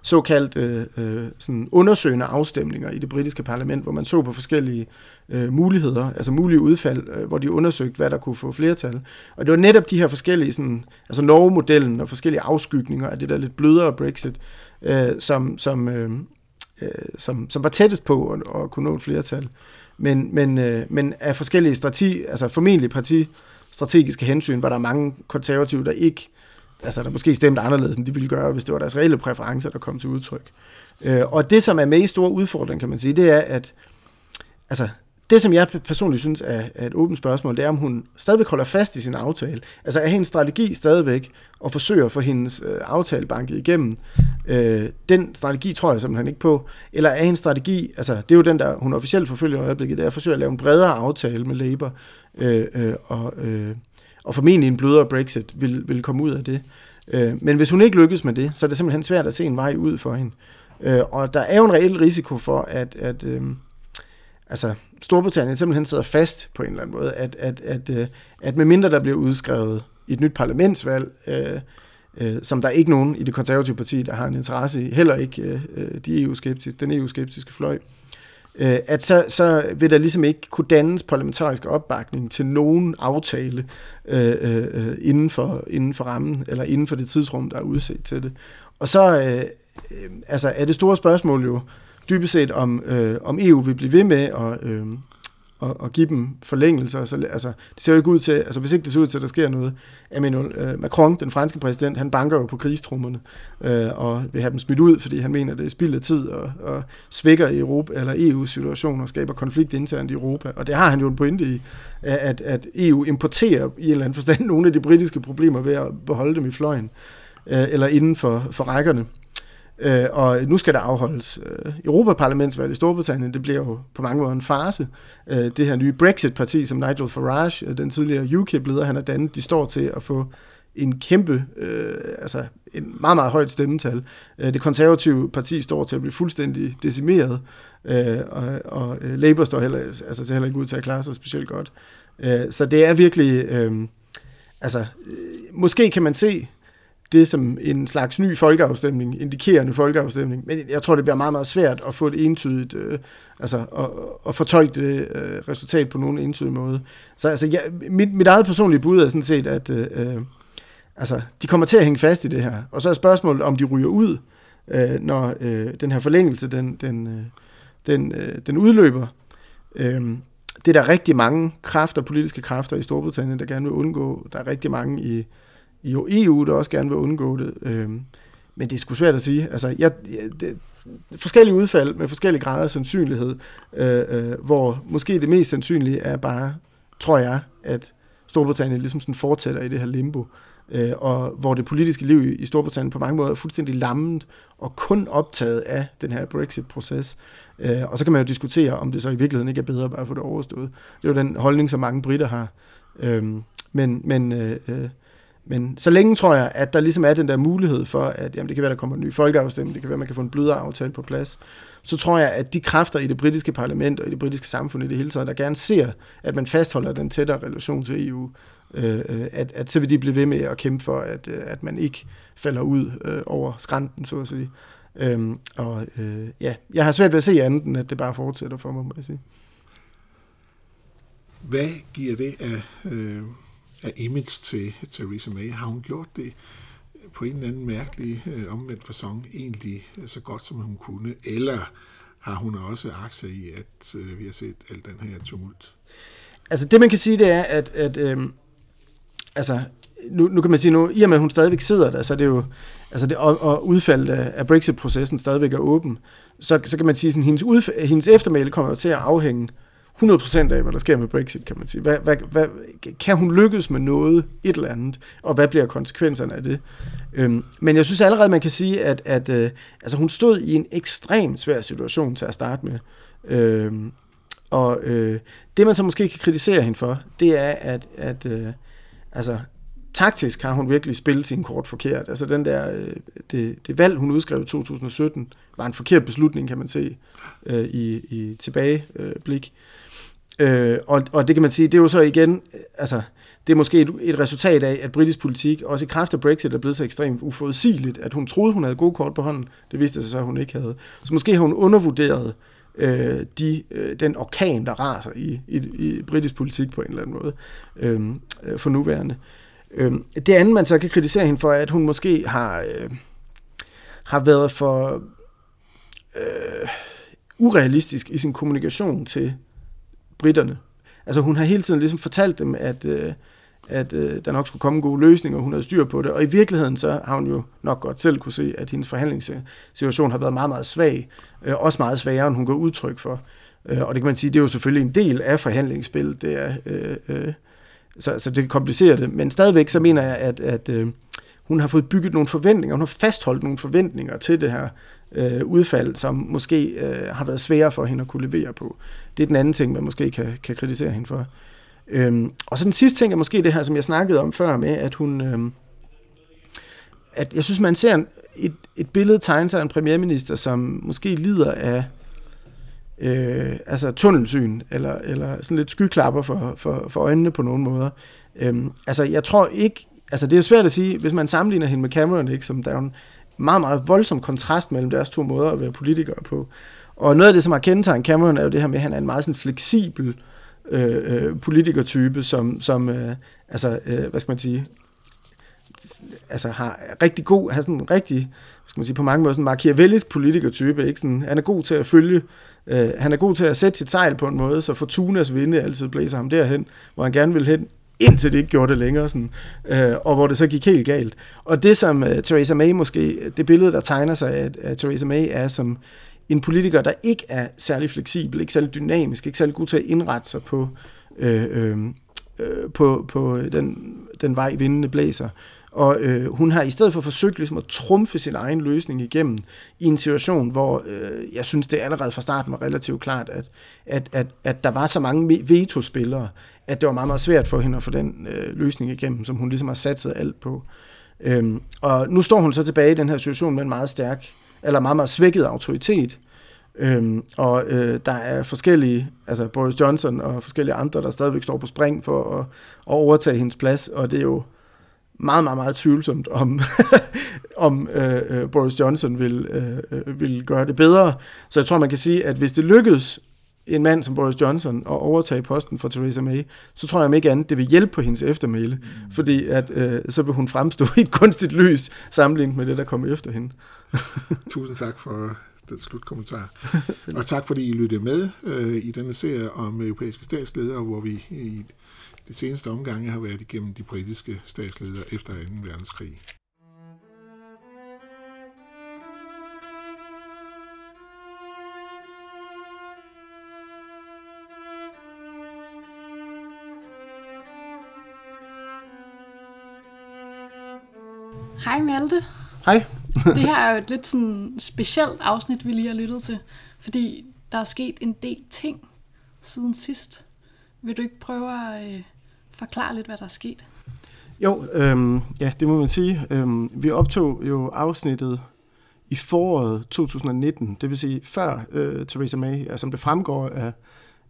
D: såkaldt øh, øh, sådan undersøgende afstemninger i det britiske parlament, hvor man så på forskellige øh, muligheder, altså mulige udfald, øh, hvor de undersøgte, hvad der kunne få flertal. Og det var netop de her forskellige, sådan, altså Norge-modellen og forskellige afskygninger af det der lidt blødere Brexit, øh, som, som, øh, øh, som, som var tættest på at, at kunne nå et flertal. Men, men, øh, men af forskellige strategi, altså formentlig partistrategiske hensyn, var der mange konservative, der ikke altså der måske stemte anderledes, end de ville gøre, hvis det var deres reelle præferencer, der kom til udtryk. Øh, og det, som er med i store udfordring, kan man sige, det er, at altså, det, som jeg personligt synes er, er et åbent spørgsmål, det er, om hun stadigvæk holder fast i sin aftale. Altså er hendes strategi stadigvæk at forsøge at få hendes øh, aftale banket igennem. Øh, den strategi tror jeg simpelthen ikke på. Eller er hendes strategi, altså det er jo den, der hun officielt forfølger i øjeblikket, det er at forsøge at lave en bredere aftale med Labour. Øh, øh, og, øh, og formentlig en blødere Brexit vil, vil komme ud af det. Øh, men hvis hun ikke lykkes med det, så er det simpelthen svært at se en vej ud for hende. Øh, og der er jo en reel risiko for, at, at øh, altså, Storbritannien simpelthen sidder fast på en eller anden måde, at, at, at, øh, at medmindre der bliver udskrevet et nyt parlamentsvalg, øh, øh, som der er ikke nogen i det konservative parti, der har en interesse i, heller ikke øh, øh de EU-skeptiske, den EU-skeptiske fløj, øh, øh, at så, så vil der ligesom ikke kunne dannes parlamentarisk opbakning til nogen aftale øh, øh, inden, for, inden for rammen, eller inden for det tidsrum, der er udset til det. Og så øh, øh altså er det store spørgsmål jo dybest set, om, øh, om EU vil blive ved med at, øh, og, og give dem forlængelser. Så, altså, det ser jo ikke ud til, altså hvis ikke det ser ud til, at der sker noget. Emmanuel øh, Macron, den franske præsident, han banker jo på krigstrummerne øh, og vil have dem smidt ud, fordi han mener, det er spild af tid og, og svækker Europa, eller EU-situationer og skaber konflikt internt i Europa. Og det har han jo en pointe i, at, at EU importerer i en eller anden forstand *laughs* nogle af de britiske problemer ved at beholde dem i fløjen øh, eller inden for, for rækkerne. Øh, og nu skal der afholdes øh, Europaparlamentsvalg i Storbritannien. Det bliver jo på mange måder en farse. Øh, det her nye Brexit-parti, som Nigel Farage, øh, den tidligere UKIP-leder, han har dannet, de står til at få en kæmpe, øh, altså en meget, meget højt stemmetal. Øh, det konservative parti står til at blive fuldstændig decimeret, øh, og, og øh, Labour står heller, altså, ser heller ikke ud til at klare sig specielt godt. Øh, så det er virkelig, øh, altså, øh, måske kan man se det som en slags ny folkeafstemning, indikerende folkeafstemning. Men jeg tror, det bliver meget, meget svært at få et entydigt, øh, altså at, at fortolke det øh, resultat på nogen entydig måde. Så altså, jeg, mit, mit eget personlige bud er sådan set, at øh, øh altså, de kommer til at hænge fast i det her. Og så er spørgsmålet, om de ryger ud, øh, når øh, den her forlængelse, den, den, øh, den, øh, den udløber. Øh, det er der rigtig mange kræfter, politiske kræfter i Storbritannien, der gerne vil undgå. Der er rigtig mange i i EU, der også gerne vil undgå det. Øh, men det er sgu svært at sige. Altså, jeg, det, forskellige udfald med forskellige grader af sandsynlighed, øh, øh, hvor måske det mest sandsynlige er bare, tror jeg, at Storbritannien ligesom sådan fortsætter i det her limbo, øh, og hvor det politiske liv i Storbritannien på mange måder er fuldstændig lammet og kun optaget af den her Brexit-proces. Øh, og så kan man jo diskutere, om det så i virkeligheden ikke er bedre bare at få det overstået. Det er jo den holdning, som mange britter har. Øh, men men øh, øh men så længe tror jeg, at der ligesom er den der mulighed for, at jamen, det kan være, der kommer en ny folkeafstemning, det kan være, man kan få en blødere aftale på plads, så tror jeg, at de kræfter i det britiske parlament og i det britiske samfund i det hele taget, der gerne ser, at man fastholder den tættere relation til EU, øh, øh, at, at så vil de blive ved med at kæmpe for, at, øh, at man ikke falder ud øh, over skrænten, så at sige. Øhm, og øh, ja, jeg har svært ved at se andet, end at det bare fortsætter for mig, må jeg sige.
C: Hvad giver det af, øh, af image til Theresa May? Har hun gjort det på en eller anden mærkelig øh, omvendt fasong egentlig øh, så godt, som hun kunne? Eller har hun også aktier i, at øh, vi har set al den her tumult?
D: Altså det man kan sige, det er, at, at øh, altså, nu, nu kan man sige, nu, i og med at hun stadigvæk sidder der, så er det jo, altså det, og, og udfaldet af, af Brexit-processen stadigvæk er åben, så, så kan man sige, at hendes, udf- hendes eftermæle kommer jo til at afhænge 100% af, hvad der sker med Brexit, kan man sige. Hvad, hvad, hvad, kan hun lykkes med noget, et eller andet, og hvad bliver konsekvenserne af det? Øhm, men jeg synes allerede, man kan sige, at, at øh, altså hun stod i en ekstremt svær situation til at starte med. Øhm, og øh, det, man så måske kan kritisere hende for, det er, at, at øh, altså, taktisk har hun virkelig spillet sin kort forkert. Altså den der, øh, det, det valg, hun udskrev i 2017, var en forkert beslutning, kan man se øh, i, i tilbageblik. Øh, og, og det kan man sige, det er jo så igen, øh, altså, det er måske et, et resultat af, at britisk politik, også i kraft af Brexit, er blevet så ekstremt uforudsigeligt, at hun troede, hun havde gode kort på hånden. Det viste sig så, at hun ikke havde. Så måske har hun undervurderet øh, de, øh, den orkan, der raser i, i, i britisk politik på en eller anden måde øh, øh for nuværende. Øh, Øh, det andet, man så kan kritisere hende for, er, at hun måske har, øh, har været for øh, urealistisk i sin kommunikation til britterne. Altså hun har hele tiden ligesom fortalt dem, at, øh, at øh, der nok skulle komme gode løsninger, og hun havde styr på det. Og i virkeligheden så har hun jo nok godt selv kunne se, at hendes forhandlingssituation har været meget, meget svag. Øh, også meget svagere, end hun går udtryk for. Øh, og det kan man sige, det er jo selvfølgelig en del af forhandlingsspillet. Det er, øh, øh, så, så det komplicerer det. Men stadigvæk så mener jeg, at, at øh, hun har fået bygget nogle forventninger, hun har fastholdt nogle forventninger til det her øh, udfald, som måske øh, har været svære for hende at kunne levere på. Det er den anden ting, man måske kan, kan kritisere hende for. Øhm, og så den sidste ting er måske det her, som jeg snakkede om før med, at hun... Øh, at jeg synes, man ser en, et, et billede tegne sig af en premierminister, som måske lider af øh, altså tunnelsyn, eller, eller sådan lidt skyklapper for, for, for øjnene på nogle måder. Øhm, altså, jeg tror ikke, altså det er svært at sige, hvis man sammenligner hende med Cameron, ikke, som der er en meget, meget voldsom kontrast mellem deres to måder at være politikere på. Og noget af det, som har kendetegnet Cameron, er jo det her med, at han er en meget sådan fleksibel øh, øh, politikertype, som, som øh, altså, øh, hvad skal man sige, altså har rigtig god, har sådan en rigtig, hvad skal man sige, på mange måder sådan en markiavellisk politikertype, ikke? Sådan, han er god til at følge, øh, han er god til at sætte sit sejl på en måde, så Fortunas vinde altid blæser ham derhen, hvor han gerne vil hen, indtil det ikke gjorde det længere, sådan, øh, og hvor det så gik helt galt. Og det som øh, Theresa May måske, det billede, der tegner sig af, af Theresa May, er som en politiker, der ikke er særlig fleksibel, ikke særlig dynamisk, ikke særlig god til at indrette sig på, øh, øh, øh på, på den, den vej, vindende blæser. Og øh, hun har i stedet for forsøgt ligesom at trumfe sin egen løsning igennem i en situation, hvor øh, jeg synes, det allerede fra starten var relativt klart, at, at, at, at der var så mange veto-spillere, at det var meget, meget svært for hende at få den øh, løsning igennem, som hun ligesom har satset alt på. Øhm, og nu står hun så tilbage i den her situation med en meget stærk, eller meget, meget svækket autoritet. Øhm, og øh, der er forskellige, altså Boris Johnson og forskellige andre, der stadigvæk står på spring for at, at overtage hendes plads, og det er jo meget, meget, meget tvivlsomt, om, *laughs* om øh, øh, Boris Johnson vil, øh, øh, vil gøre det bedre. Så jeg tror, man kan sige, at hvis det lykkedes en mand som Boris Johnson at overtage posten for Theresa May, så tror jeg om ikke andet, det vil hjælpe på hendes eftermæle, mm. fordi at, øh, så vil hun fremstå i et kunstigt lys sammenlignet med det, der kommer efter hende. *laughs*
C: Tusind tak for den slutkommentar. *laughs* og tak fordi I lyttede med øh, i denne serie om europæiske statsledere, hvor vi i de seneste omgange har været igennem de britiske statsledere efter 2. verdenskrig.
E: Hej Malte.
D: Hej. *laughs*
E: det her er jo et lidt sådan specielt afsnit, vi lige har lyttet til, fordi der er sket en del ting siden sidst. Vil du ikke prøve at øh, forklare lidt, hvad der er sket?
D: Jo, øhm, ja, det må man sige. Øhm, vi optog jo afsnittet i foråret 2019, det vil sige før øh, Theresa May, altså som det fremgår af,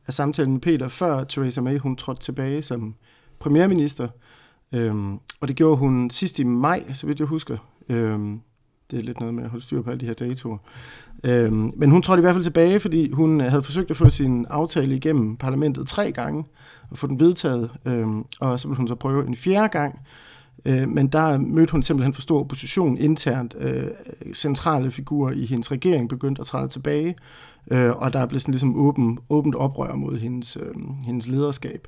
D: af samtalen med Peter, før Theresa May hun trådte tilbage som premierminister. Øhm, og det gjorde hun sidst i maj, så vidt jeg husker. Øhm, det er lidt noget med at holde styr på alle de her datoer. Øhm, men hun trådte i hvert fald tilbage, fordi hun øh, havde forsøgt at få sin aftale igennem parlamentet tre gange, og få den vedtaget, øhm, og så ville hun så prøve en fjerde gang. Øh, men der mødte hun simpelthen for stor opposition internt. Øh, centrale figurer i hendes regering begyndte at træde tilbage, øh, og der blev sådan ligesom åben, åbent oprør mod hendes, øh, hendes lederskab,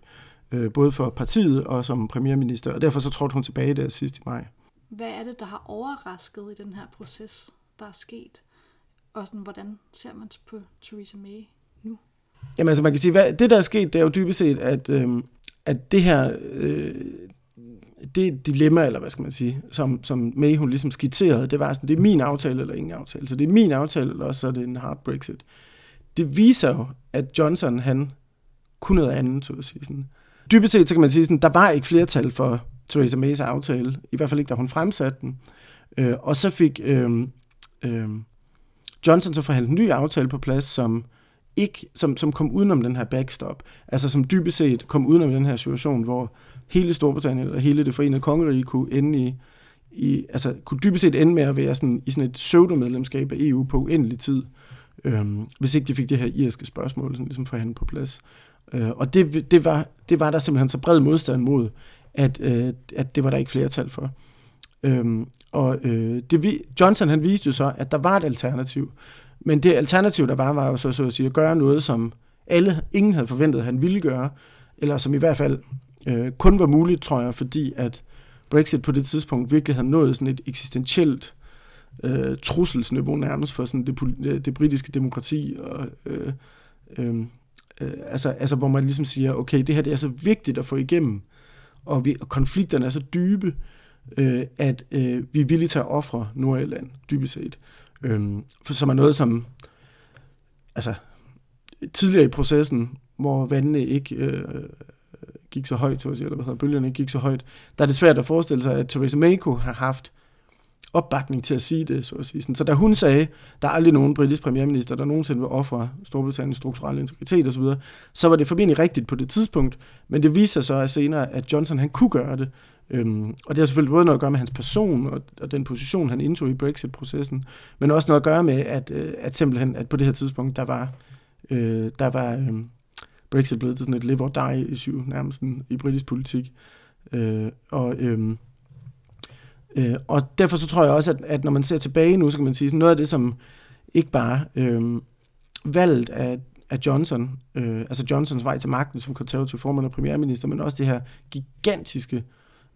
D: øh, både for partiet og som premierminister, og derfor så trådte hun tilbage der sidst i maj.
E: Hvad er det, der har overrasket i den her proces, der er sket? Og sådan, hvordan ser man på Theresa May nu?
D: Jamen altså man kan sige, hvad, det der er sket, det er jo dybest set, at, øh, at det her, øh, det dilemma, eller hvad skal man sige, som, som May hun ligesom skitserede, det var sådan, det er min aftale eller ingen aftale. Så det er min aftale, eller også så er det en hard Brexit. Det viser jo, at Johnson, han kunne noget andet, så at sige. Sådan. Dybest set, så kan man sige, sådan, der var ikke flertal for Theresa Mays aftale, i hvert fald ikke, da hun fremsatte den. Øh, og så fik øh, øh, Johnson så forhandlet en ny aftale på plads, som ikke, som, som kom udenom den her backstop. Altså som dybest set kom udenom den her situation, hvor hele Storbritannien eller hele det forenede kongerige kunne ende i, i altså kunne dybest set ende med at være sådan, i sådan et pseudomedlemskab af EU på uendelig tid, øhm, hvis ikke de fik det her irske spørgsmål sådan ligesom forhandlet på plads. Øh, og det, det, var, det var der simpelthen så bred modstand mod, at, øh, at det var der ikke flertal for. Øhm, og øh, det, Johnson han viste jo så, at der var et alternativ. Men det alternativ, der var, var jo så, så at sige, at gøre noget, som alle, ingen havde forventet, at han ville gøre, eller som i hvert fald øh, kun var muligt, tror jeg, fordi at Brexit på det tidspunkt virkelig havde nået sådan et eksistentielt øh, trusselsniveau nærmest for sådan det, det britiske demokrati, og, øh, øh, øh, altså, altså hvor man ligesom siger, okay, det her det er så vigtigt at få igennem, og, vi, og konflikterne er så dybe, øh, at øh, vi er villige til at ofre Nordirland, dybest set. Øh, for som er noget, som altså, tidligere i processen, hvor vandene ikke øh, gik så højt, så at sige, eller hvad hedder, bølgerne ikke gik så højt, der er det svært at forestille sig, at Theresa May kunne have haft opbakning til at sige det, så at sige. Så da hun sagde, der er aldrig nogen britisk premierminister, der nogensinde vil ofre Storbritanniens strukturelle integritet osv., så, så var det formentlig rigtigt på det tidspunkt, men det viser sig så at senere, at Johnson han kunne gøre det, Øhm, og det har selvfølgelig både noget at gøre med hans person og, og den position, han indtog i Brexit-processen, men også noget at gøre med, at, øh, at simpelthen, at på det her tidspunkt, der var, øh, der var øh, Brexit blevet til sådan et live or die issue nærmest i britisk politik. Øh, og, øh, øh, og derfor så tror jeg også, at, at når man ser tilbage nu, så kan man sige, at noget af det, som ikke bare øh, valget af, af Johnson, øh, altså Johnsons vej til magten som konservativ formand og premierminister, men også det her gigantiske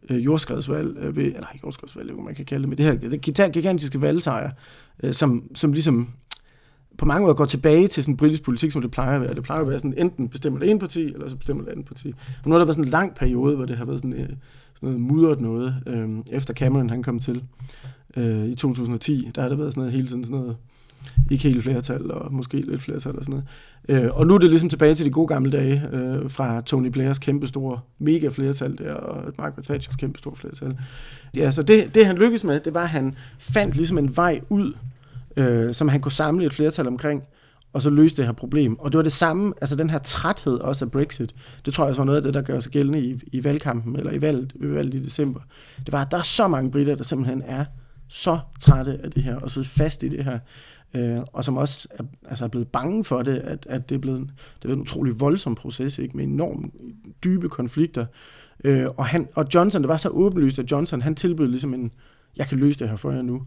D: øh, jordskredsvalg, øh, ved, eller jordskredsvalg, hvad man kan kalde det, men det her det gigantiske valgsejr, øh, som, som ligesom på mange måder går tilbage til sådan britisk politik, som det plejer at være. Det plejer at være sådan, enten bestemmer det ene parti, eller så bestemmer det andet parti. Og nu har der været sådan en lang periode, hvor det har været sådan, øh, sådan noget mudret noget, øh, efter Cameron han kom til øh, i 2010. Der har der været sådan noget hele tiden sådan noget, ikke helt flertal, og måske lidt flertal og sådan noget. Øh, og nu er det ligesom tilbage til de gode gamle dage, øh, fra Tony Blairs kæmpe store mega flertal der, og Margaret Thatchers kæmpe store flertal. Ja, så det, det han lykkedes med, det var, at han fandt ligesom en vej ud øh, som han kunne samle et flertal omkring, og så løse det her problem. Og det var det samme, altså den her træthed også af Brexit, det tror jeg også var noget af det, der gør sig gældende i, i valgkampen, eller i valget, ved valget i december. Det var, at der er så mange britter, der simpelthen er så trætte af det her, og sidder fast i det her, øh, og som også er, altså er blevet bange for det, at, at det, er blevet, det er blevet en utrolig voldsom proces, ikke, med enormt dybe konflikter. Øh, og, han, og Johnson, det var så åbenlyst, at Johnson, han tilbød ligesom en, jeg kan løse det her for jer nu.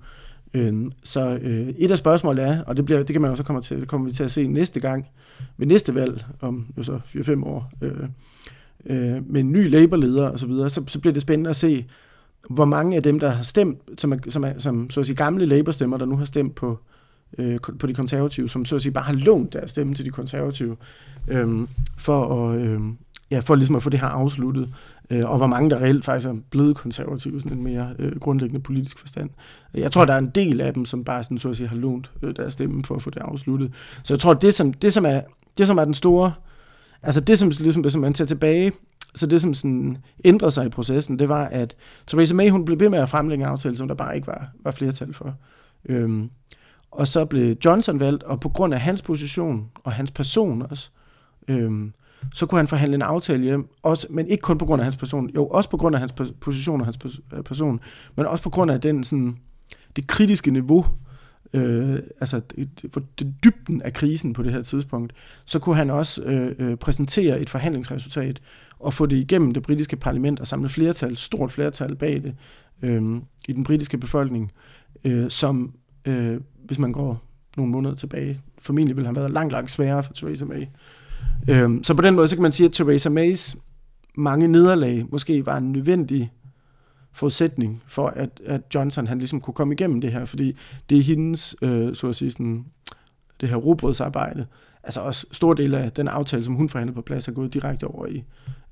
D: Øh, så øh, et af spørgsmålene er, og det, bliver, det kan man jo så komme til, det kommer vi til at se næste gang, ved næste valg, om jo så 4-5 år, øh, øh, med en ny Labour-leder og så videre, så, så bliver det spændende at se, hvor mange af dem, der har stemt, som, er, som, er, som så at sige, gamle Labour-stemmer, der nu har stemt på, øh, på de konservative, som så at sige bare har lånt deres stemme til de konservative, øh, for at, øh, ja, for ligesom at få det her afsluttet øh, og hvor mange der reelt faktisk er blevet konservative, sådan en mere øh, grundlæggende politisk forstand. Jeg tror, der er en del af dem, som bare sådan, så at sige, har lånt øh, deres stemme for at få det afsluttet. Så jeg tror, det som, det som, er, det, som er den store, altså det som, ligesom, det, som man tager tilbage så det, som sådan ændrede sig i processen, det var, at Theresa May, hun blev ved med at fremlægge en aftale, som der bare ikke var, var flertal for. Øhm, og så blev Johnson valgt, og på grund af hans position, og hans person også, øhm, så kunne han forhandle en aftale hjem, også, men ikke kun på grund af hans person, jo også på grund af hans position og hans øh, person, men også på grund af den sådan, det kritiske niveau, øh, altså det, det, dybden af krisen på det her tidspunkt, så kunne han også øh, øh, præsentere et forhandlingsresultat og få det igennem det britiske parlament og samle flertal, stort flertal bag det øh, i den britiske befolkning, øh, som øh, hvis man går nogle måneder tilbage, formentlig ville have været langt, langt sværere for Theresa May. Øh, så på den måde, så kan man sige, at Theresa Mays mange nederlag måske var en nødvendig forudsætning for, at, at Johnson han ligesom kunne komme igennem det her, fordi det er hendes, øh, så at sige, sådan, det her robrødsarbejde, altså også stor del af den aftale, som hun forhandlede på plads, er gået direkte over i,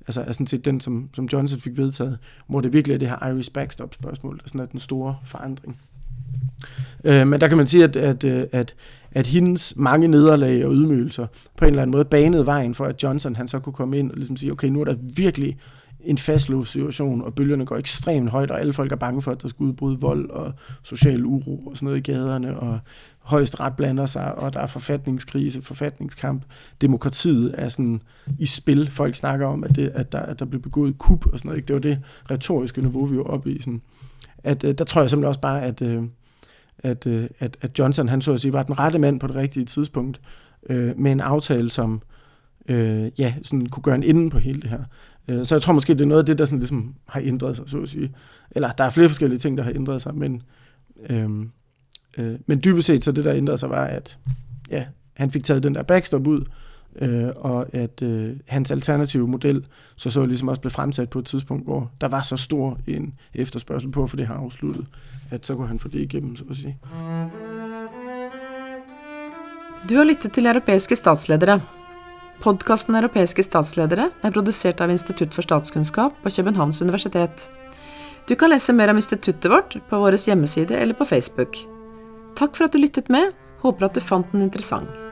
D: altså er sådan set den, som, som Johnson fik vedtaget, hvor det virkelig er det her Irish backstop spørgsmål, der sådan er den store forandring. Øh, men der kan man sige, at, at, øh, at, at hendes mange nederlag og ydmygelser på en eller anden måde banede vejen for, at Johnson han så kunne komme ind og ligesom sige, okay, nu er der virkelig en fastlåst situation, og bølgerne går ekstremt højt, og alle folk er bange for, at der skal udbryde vold og social uro og sådan noget i gaderne, og højst ret blander sig, og der er forfatningskrise, forfatningskamp. Demokratiet er sådan i spil. Folk snakker om, at, det, at, der, at der blev begået kup og sådan noget. Ikke? Det var det retoriske niveau, vi var oppe i. Sådan. At, øh, der tror jeg simpelthen også bare, at, øh, at, øh, at, at Johnson, han så at sige, var den rette mand på det rigtige tidspunkt, øh, med en aftale, som øh, ja, sådan kunne gøre en ende på hele det her. Øh, så jeg tror måske, det er noget af det, der sådan ligesom har ændret sig, så at sige. Eller der er flere forskellige ting, der har ændret sig, men, øh, øh, men dybest set, så det, der ændrede sig, var, at ja, han fik taget den der backstop ud, øh, og at øh, hans alternative model så så ligesom også blev fremsat på et tidspunkt, hvor der var så stor en efterspørgsel på, for det har afsluttet, at så kunne han få det igennem, så at sige.
A: Du har lyttet til europæiske statsledere. Podkasten Europæiske statsledere er produceret av Institutt for Statskundskab på Københavns universitet. Du kan læse mer om instituttet vårt på vores hjemmeside eller på Facebook. Tak for at du lyttet med. Håber at du fandt den interessant.